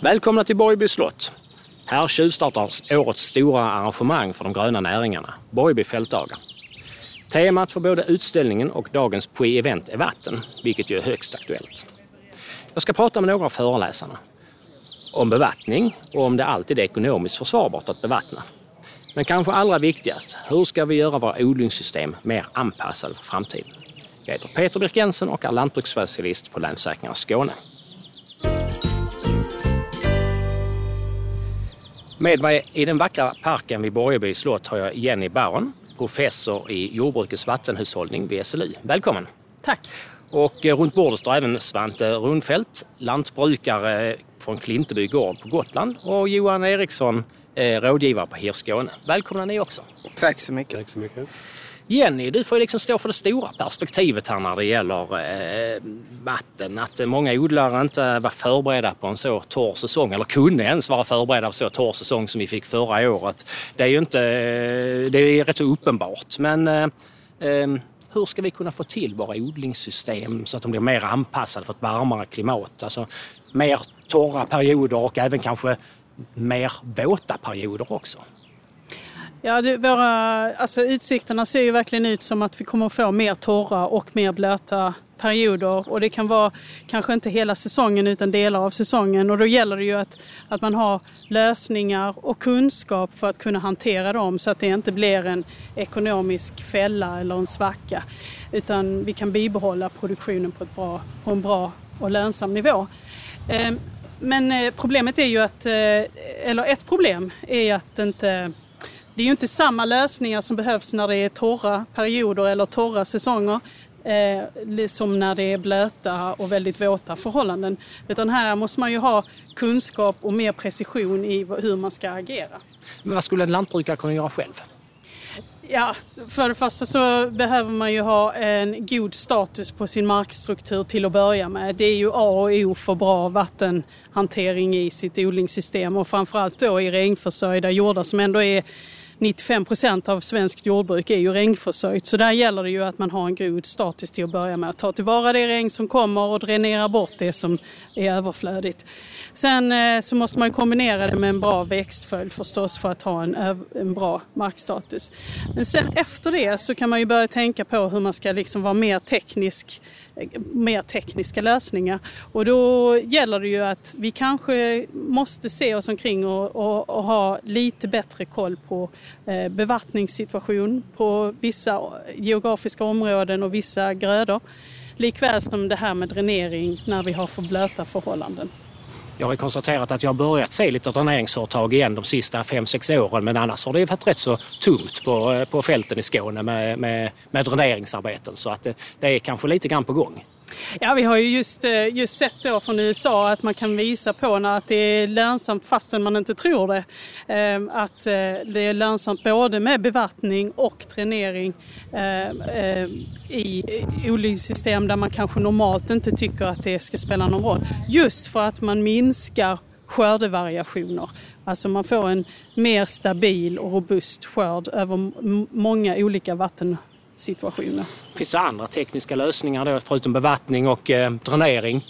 Välkomna till Borgby slott. Här tjuvstartas årets stora arrangemang för de gröna näringarna, Borgby fältdagar. Temat för både utställningen och dagens pre-event är vatten, vilket ju är högst aktuellt. Jag ska prata med några av föreläsarna om bevattning och om det alltid är ekonomiskt försvarbart att bevattna. Men kanske allra viktigast, hur ska vi göra våra odlingssystem mer anpassade för framtiden? Jag heter Peter Birk Jensen och är lantbruksspecialist på Länsförsäkringar Skåne. Med mig i den vackra parken vid Borgeby slott har jag Jenny Baron, professor i jordbrukets vattenhushållning vid SLU. Välkommen! Tack! Och eh, runt bordet står även Svante Rundfeldt, lantbrukare från Klinteby gård på Gotland och Johan Eriksson, eh, rådgivare på HIR Skåne. Välkomna ni också! Tack så mycket! Tack så mycket. Jenny, du får liksom stå för det stora perspektivet här när det gäller eh, vatten. Att eh, många odlare inte var förberedda på en så torr säsong, eller kunde ens vara förberedda på en så torr säsong som vi fick förra året. Det är ju inte, eh, det är rätt så uppenbart. Men eh, eh, hur ska vi kunna få till våra odlingssystem så att de blir mer anpassade för ett varmare klimat? Alltså mer torra perioder och även kanske mer våta perioder också. Ja, det, våra, alltså utsikterna ser ju verkligen ut som att vi kommer att få mer torra och mer blöta perioder. Och det kan vara kanske inte hela säsongen utan delar av säsongen. Och då gäller det ju att, att man har lösningar och kunskap för att kunna hantera dem så att det inte blir en ekonomisk fälla eller en svacka. Utan vi kan bibehålla produktionen på, ett bra, på en bra och lönsam nivå. Ehm, men eh, problemet är ju att, eh, eller ett problem är att inte det är ju inte samma lösningar som behövs när det är torra perioder eller torra säsonger eh, som när det är blöta och väldigt våta förhållanden. Utan här måste man ju ha kunskap och mer precision i hur man ska agera. Men vad skulle en lantbrukare kunna göra själv? Ja, för det första så behöver man ju ha en god status på sin markstruktur till att börja med. Det är ju A och O för bra vattenhantering i sitt odlingssystem och framförallt då i regnförsörjda jordar som ändå är 95 procent av svenskt jordbruk är ju regnförsörjt så där gäller det ju att man har en god status till att börja med. Att ta tillvara det regn som kommer och dränera bort det som är överflödigt. Sen eh, så måste man kombinera det med en bra växtföljd förstås för att ha en, en bra markstatus. Men sen efter det så kan man ju börja tänka på hur man ska liksom vara mer teknisk mer tekniska lösningar. Och då gäller det ju att vi kanske måste se oss omkring och, och, och ha lite bättre koll på eh, bevattningssituation på vissa geografiska områden och vissa grödor. Likväl som det här med dränering när vi har för blöta förhållanden. Jag har konstaterat att jag har börjat se lite dräneringsföretag igen de sista 5-6 åren men annars har det varit rätt så tomt på, eh, på fälten i Skåne med, med, med dräneringsarbeten så att det, det är kanske lite grann på gång. Ja, vi har ju just, eh, just sett då från USA att man kan visa på när att det är lönsamt fastän man inte tror det. Ehm, att eh, det är lönsamt både med bevattning och dränering ehm, ehm, i odlingssystem där man kanske normalt inte tycker att det ska spela någon roll. Just för att man minskar skördevariationer. Alltså man får en mer stabil och robust skörd över många olika vatten situationer. Finns det andra tekniska lösningar då, förutom bevattning och eh, dränering?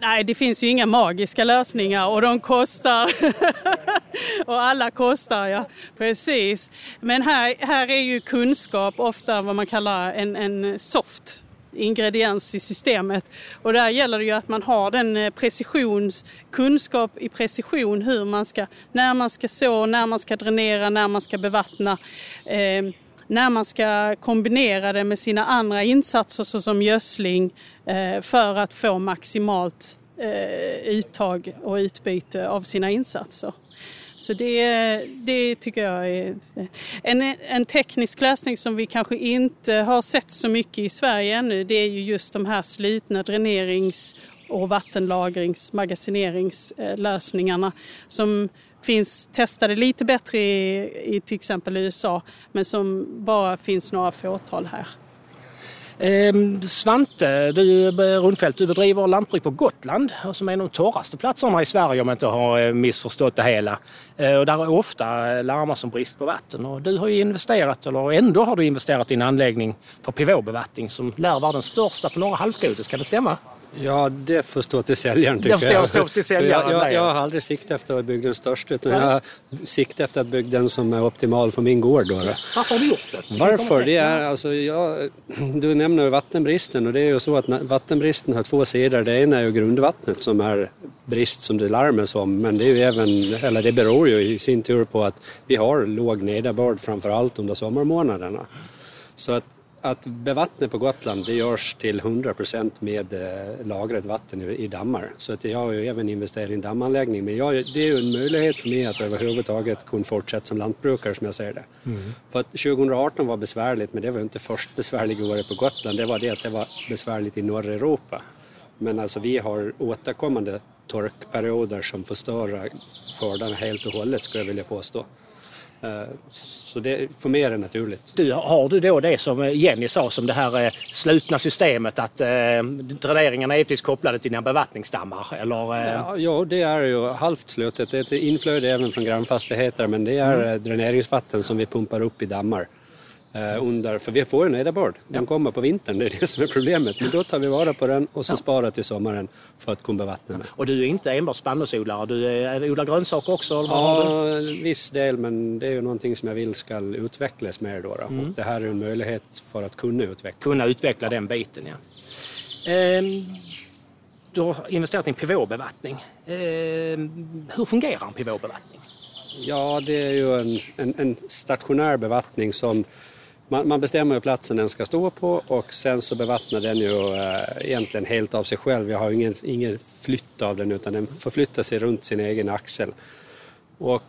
Nej, det finns ju inga magiska lösningar och de kostar. och alla kostar, ja. Precis. Men här, här är ju kunskap ofta vad man kallar en, en soft ingrediens i systemet. Och där gäller det ju att man har den eh, precisions, kunskap i precision hur man ska, när man ska så, när man ska dränera, när man ska bevattna. Eh, när man ska kombinera det med sina andra insatser såsom gödsling eh, för att få maximalt eh, uttag och utbyte av sina insatser. Så det, det tycker jag är en, en teknisk lösning som vi kanske inte har sett så mycket i Sverige ännu. Det är ju just de här slutna dränerings och vattenlagrings magasineringslösningarna som finns testade lite bättre i, i till exempel USA men som bara finns några fåtal här. Eh, Svante du, eh, Rundfeldt, du bedriver lantbruk på Gotland eh, som är en av de torraste platserna i Sverige om jag inte har eh, missförstått det hela. Eh, och där är ofta larmas om brist på vatten. Och du har ju investerat, eller ändå har du investerat i en anläggning för pivåbevattning som lär vara den största på norra halvklotet, kan det stämma? Ja, det får stå till säljaren tycker jag. Det får stå till säljaren. Jag, jag, jag, har aldrig siktat efter att bygga den största utan jag har siktat efter att bygga den som är optimal för min gård. Då. Varför har du gjort det? Varför? Det är, alltså, jag, du nämner vattenbristen och det är ju så att vattenbristen har två sidor. Det ena är ju grundvattnet som är brist som det larmas om men det, är ju även, eller det beror ju i sin tur på att vi har låg nederbörd framför allt under sommarmånaderna. Så att att bevattnet på Gotland det görs till 100% med eh, lagrat vatten i, dammar. Så att jag har ju även investerat i en dammanläggning. Men jag, det är ju en möjlighet för mig att överhuvudtaget kunna fortsätta som lantbrukare som jag ser det. Mm. För att 2018 var besvärligt, men det var inte först besvärliga året på Gotland. Det var det att det var besvärligt i norra Europa. Men alltså vi har återkommande torkperioder som förstöra skördarna helt och hållet skulle jag vilja påstå. Eh, så det, för mig är det naturligt. Du, har du då det som Jenny sa som det här eh, slutna systemet att eh, dräneringarna är givetvis kopplade till dina bevattningsdammar? Eller, eh... ja, ja, det är ju halvt slutet. Det är ett inflöde även från grannfastigheter men det är mm. dräneringsvatten som vi pumpar upp i dammar. Eh, under, för vi får ju nederbörd, den kommer på vintern, det är det som är problemet. Men då tar vi vara på den och så ja. sparar till sommaren för att kunna bevattna med. Och du är inte enbart spannmålsodlare, du är, odlar grönsaker också? Eller ja, en viss del, men det är ju någonting som jag vill ska utvecklas mer då. då. Mm. Och det här är en möjlighet för att kunna utveckla. Kunna utveckla den biten, ja. Ehm, du har investerat i en pivåbevattning. Ehm, hur fungerar en pivåbevattning? Ja, det är ju en, en, en stationär bevattning som man, man, bestämmer ju platsen den ska stå på och sen så bevattnar den ju äh, egentligen helt av sig själv. Jag har ingen, ingen flytt av den utan den förflyttar sig runt sin egen axel. Och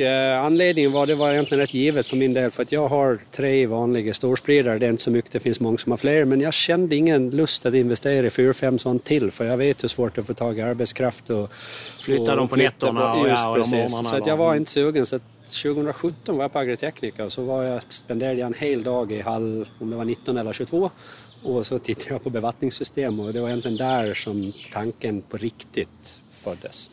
eh, anledningen var, det var egentligen rätt givet för min del för att jag har tre vanliga storspridare. Det är inte så mycket, det finns många som har fler men jag kände ingen lust att investera i fyra, fem sånt till för jag vet hur svårt det är att få tag i arbetskraft och flytta och dem på nätterna och, just, ja, och precis. Så att jag var inte sugen. Så 2017 var jag på Agritechnica och så var jag, spenderade jag en hel dag i hall, om det var 19 eller 22 och så tittade jag på bevattningssystem och det var egentligen där som tanken på riktigt föddes.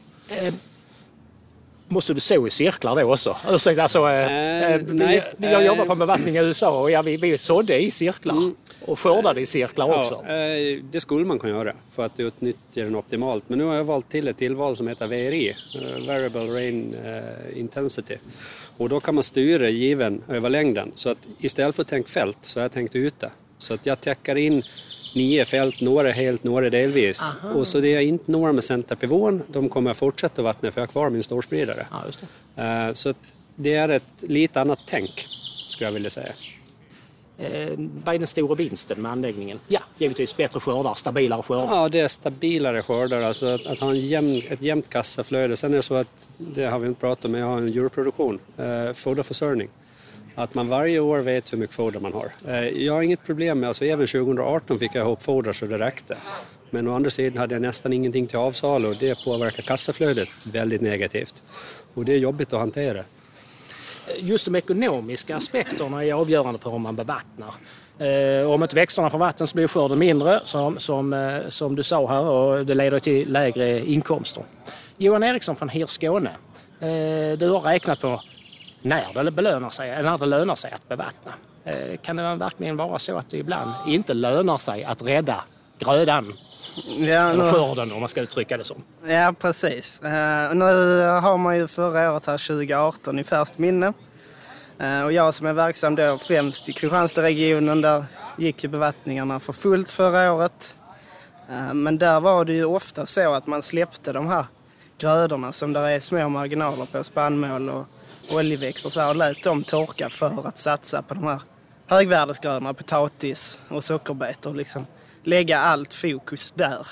Måste du så i cirklar då också? Ursäkta, alltså, äh, nej, vi, jag jobbar på bevattning i USA och ja, vi, vi sådde i cirklar mm, och skördade i cirklar också. Ja, det skulle man kunna göra för att utnyttja den optimalt. Men nu har jag valt till ett tillval som heter VRI, Variable Rain Intensity. Och då kan man styra given över längden. Så att istället för att tänka fält så har jag tänkt ute. Så att jag täcker in nio fält, några helt, några delvis. Aha. Och så det jag inte når med centerpivån, de kommer jag fortsätta vattna för jag har kvar min storspridare. Ja, uh, så det är ett lite annat tänk, skulle jag vilja säga. Eh, vad är den stora vinsten med anläggningen? Ja, givetvis bättre skördar, stabilare skördar. Ja, det är stabilare skördar, alltså att, att ha en jämn, ett jämnt kassaflöde. Sen är det så att, det har vi inte pratat om, men jag har en djurproduktion, eh, foderförsörjning. Att man varje år vet hur mycket foder man har. Eh, jag har inget problem med, alltså även 2018 fick jag ihop foder så det räckte. Men å andra sidan hade jag nästan ingenting till avsalu och det påverkar kassaflödet väldigt negativt. Och det är jobbigt att hantera. Just de ekonomiska aspekterna är avgörande för om man bevattnar. Eh, om inte växterna får vatten så blir skörden mindre, som, som, eh, som du sa här, och det leder till lägre inkomster. Johan Eriksson från Hir Skåne, du har räknat på när det, belönar sig, när det lönar sig att bevattna. Eh, kan det verkligen vara så att det ibland inte lönar sig att rädda grödan Ja, Eller skörden om man ska uttrycka det så. Ja, precis. Uh, nu har man ju förra året här 2018 i färskt minne. Uh, och jag som är verksam då främst i Kristianstadregionen, där gick ju bevattningarna för fullt förra året. Men där var det ju ofta så att man släppte de här grödorna som där är små marginaler på, spannmål och oljeväxter så här, och lät dem torka för att satsa på de här högvärdesgrödorna, potatis och sockerbetor. Liksom lägga allt fokus där.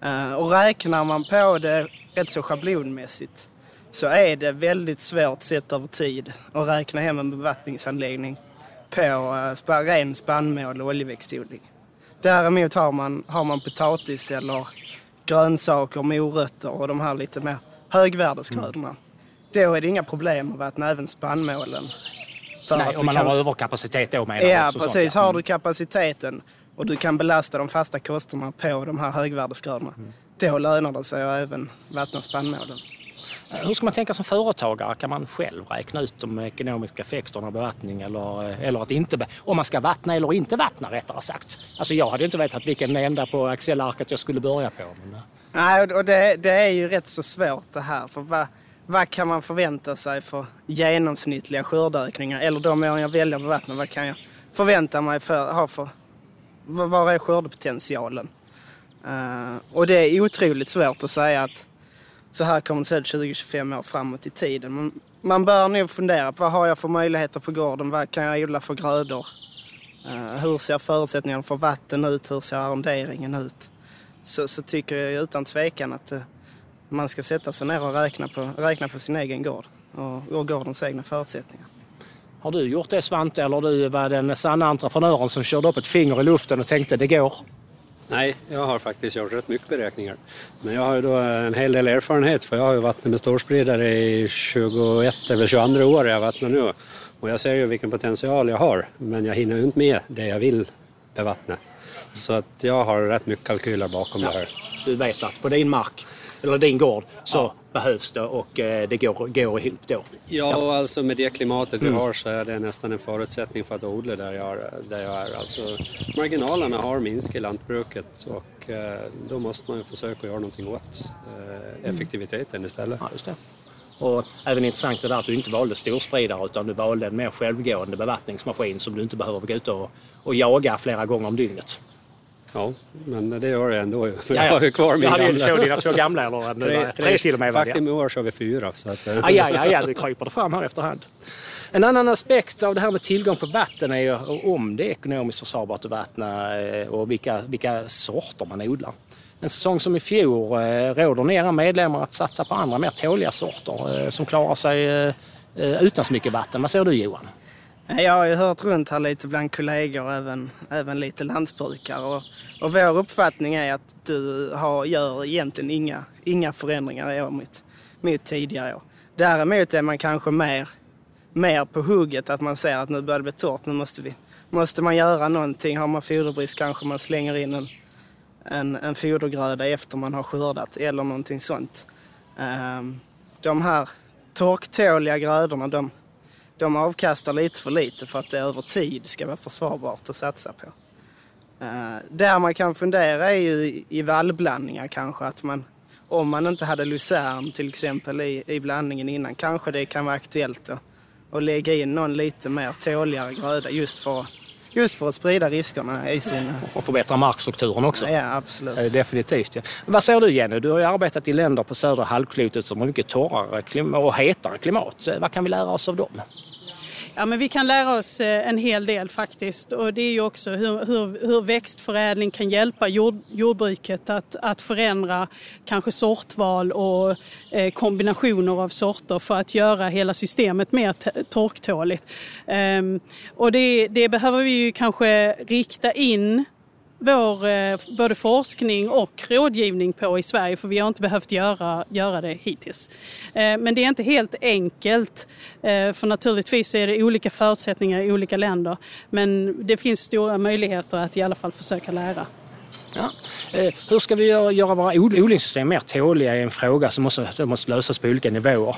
Mm. och räknar man på det rätt så schablonmässigt så är det väldigt svårt sett över tid att räkna hem en bevattningsanläggning på uh, ren spannmål och oljeväxtodling. Däremot har man, har man potatis eller grönsaker, morötter och de här lite mer högvärdesgrödorna. Mm. Då är det inga med att vattna även spannmålen. För Nej, om man kan... har överkapacitet då menar Ja, precis. Sånt, ja. Har du kapaciteten och du kan belasta de fasta kostnaderna på de här högvärdesgrödorna, mm. då lönar det sig att även vattna spannmålen. Hur ska man tänka som företagare? Kan man själv räkna ut de ekonomiska effekterna av bevattning eller, eller att inte, om man ska vattna eller inte vattna rättare sagt? Alltså jag hade inte vetat vilken ända på Excel-arket jag skulle börja på. Men... Nej, och det, det, är ju rätt så svårt det här. För vad, vad kan man förvänta sig för genomsnittliga skördeökningar? Eller de åren jag väljer att bevattna, vad kan jag förvänta mig för, ha för... Var är skördepotentialen? Uh, och det är otroligt svårt att säga att så här kommer det se ut 20-25 år framåt i tiden. Men man bör nog fundera på vad har jag för möjligheter på gården? Vad kan jag odla för grödor? Uh, hur ser förutsättningarna för vatten ut? Hur ser arronderingen ut? Så, så tycker jag utan tvekan att uh, man ska sätta sig ner och räkna på, räkna på sin egen gård och, och gårdens egna förutsättningar. Har du gjort det Svante eller du var den sanna entreprenören som körde upp ett finger i luften och tänkte det går? Nej, jag har faktiskt gjort rätt mycket beräkningar. Men jag har ju då en hel del erfarenhet för jag har ju vattnat med storspridare i 21 eller 22 år jag vattnar nu. Och jag ser ju vilken potential jag har men jag hinner ju inte med det jag vill bevattna. Så att jag har rätt mycket kalkyler bakom ja. det här. Du vet att på din mark eller din gård så ja. behövs det och eh, det går, går ihop då? Ja, ja. alltså med det klimatet vi mm. har så är det nästan en förutsättning för att odla där jag, där jag är. Alltså, marginalerna har minskat i lantbruket och eh, då måste man ju försöka göra någonting åt eh, effektiviteten istället. Ja, just det. Och även intressant det där att du inte valde storspridare utan du valde en mer självgående bevattningsmaskin som du inte behöver gå ut och, och jaga flera gånger om dygnet. Ja, men det gör jag ändå. För ja, ja. jag har ju kvar min gamla. Du hade dina två gamla eller tre, tre, tre till och med. Faktum i år så har vi fyra. Så att, aj, aj, aj, aj, det kryper det fram här efterhand. En annan aspekt av det här med tillgång på vatten är ju om det är ekonomiskt försvarbart att vattna eh, och vilka, vilka sorter man odlar. En säsong som i fjol eh, råder ni era medlemmar att satsa på andra mer tåliga sorter eh, som klarar sig utan så mycket vatten. Vad säger du Johan? Jag har ju hört runt här lite bland kollegor och även, även lite lantbrukare. Och, och vår uppfattning är att du har, gör egentligen inga, inga förändringar i år mot, mot tidigare år. Däremot är man kanske mer, mer på hugget att man ser att nu börjar det bli torrt, nu måste, vi, måste man göra någonting. Har man foderbrist kanske man slänger in en, en, en fodergröda efter man har skördat eller någonting sånt. Ehm, de här torktåliga grödorna, de, de avkastar lite för lite för att det över tid ska vara försvarbart att satsa på. Uh, där man kan fundera är ju i vallblandningar kanske att man om man inte hade lucern till exempel i, i blandningen innan kanske det kan vara aktuellt att, att lägga in någon lite mer tåligare gröda just för, just för att sprida riskerna i sin... Och förbättra markstrukturen också. Ja, absolut. Eh, definitivt. Ja. Vad säger du Jenny? Du har ju arbetat i länder på södra halvklotet som har mycket torrare och hetare klimat. Vad kan vi lära oss av dem? Ja, men vi kan lära oss eh, en hel del faktiskt och det är ju också hur, hur, hur växtförädling kan hjälpa jord, jordbruket att, att förändra kanske sortval och eh, kombinationer av sorter för att göra hela systemet mer torktåligt. Ehm, och det, det behöver vi ju kanske rikta in vår eh, både forskning och rådgivning på i Sverige för vi har inte behövt göra, göra det hittills. Eh, men det är inte helt enkelt eh, för naturligtvis är det olika förutsättningar i olika länder men det finns stora möjligheter att i alla fall försöka lära. Ja. Eh, hur ska vi göra våra odlingssystem mer tåliga är en fråga som måste, måste lösas på olika nivåer.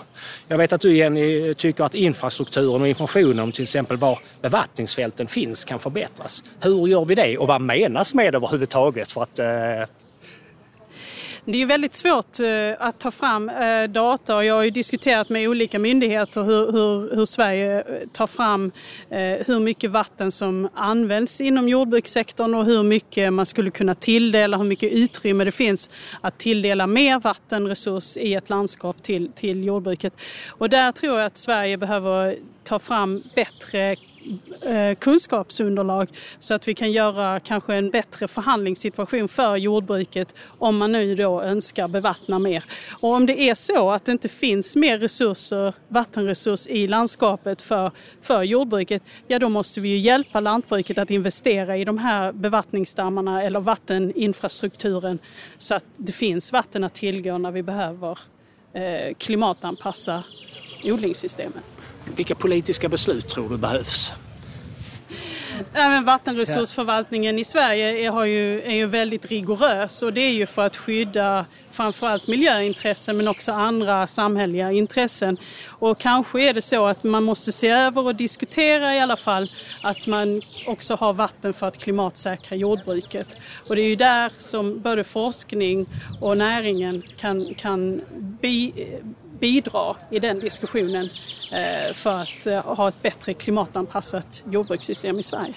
Jag vet att du Jenny tycker att infrastrukturen och informationen om till exempel var bevattningsfälten finns kan förbättras. Hur gör vi det och vad menas med det överhuvudtaget? För att, eh, det är väldigt svårt eh, att ta fram eh, data och jag har ju diskuterat med olika myndigheter hur, hur, hur Sverige eh, tar fram hur mycket vatten som används inom jordbrukssektorn och hur mycket man skulle kunna tilldela, hur mycket utrymme det finns att tilldela mer vattenresurs i ett landskap till, till jordbruket. Och där tror jag att Sverige behöver ta fram bättre Eh, kunskapsunderlag så att vi kan göra kanske en bättre förhandlingssituation för jordbruket om man nu då önskar bevattna mer. Och om det är så att det inte finns mer resurser, vattenresurs i landskapet för, för jordbruket, ja då måste vi ju hjälpa lantbruket att investera i de här bevattningsdammarna eller vatteninfrastrukturen så att det finns vatten att tillgå när vi behöver eh, klimatanpassa odlingssystemen. Vilka politiska beslut tror du behövs? Även vattenresursförvaltningen i Sverige är, har ju, är ju väldigt rigorös och det är ju för att skydda framförallt miljöintressen men också andra samhälleliga intressen. Och kanske är det så att man måste se över och diskutera i alla fall att man också har vatten för att klimatsäkra jordbruket. Och det är ju där som både forskning och näringen kan, kan bi, bidra i den diskussionen eh, för att eh, ha ett bättre klimatanpassat jordbrukssystem i Sverige.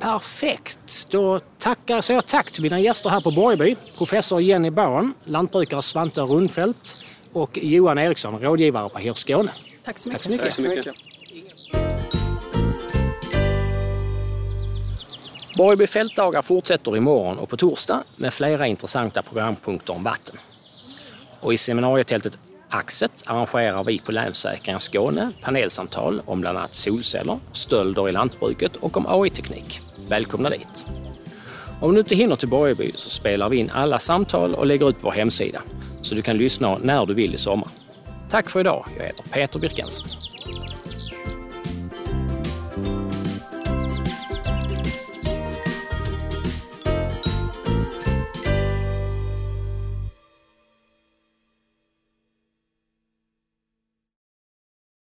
Perfekt! Då tackar, säger jag tack till mina gäster här på Borgeby. Professor Jenny Bauern, lantbrukare Svante Rundfeldt och Johan Eriksson, rådgivare på HIR Skåne. Tack så mycket. Tack så mycket. Tack så mycket. Borgeby fältdagar fortsätter imorgon och på torsdag med flera intressanta programpunkter om vatten. Och i seminarietältet Axet arrangerar vi på Länsförsäkringar Skåne panelsamtal om bland annat solceller, stölder i lantbruket och om AI-teknik. Välkomna dit! Om du inte hinner till Borgeby så spelar vi in alla samtal och lägger ut på vår hemsida så du kan lyssna när du vill i sommar. Tack för idag. Jag heter Peter Birkensen.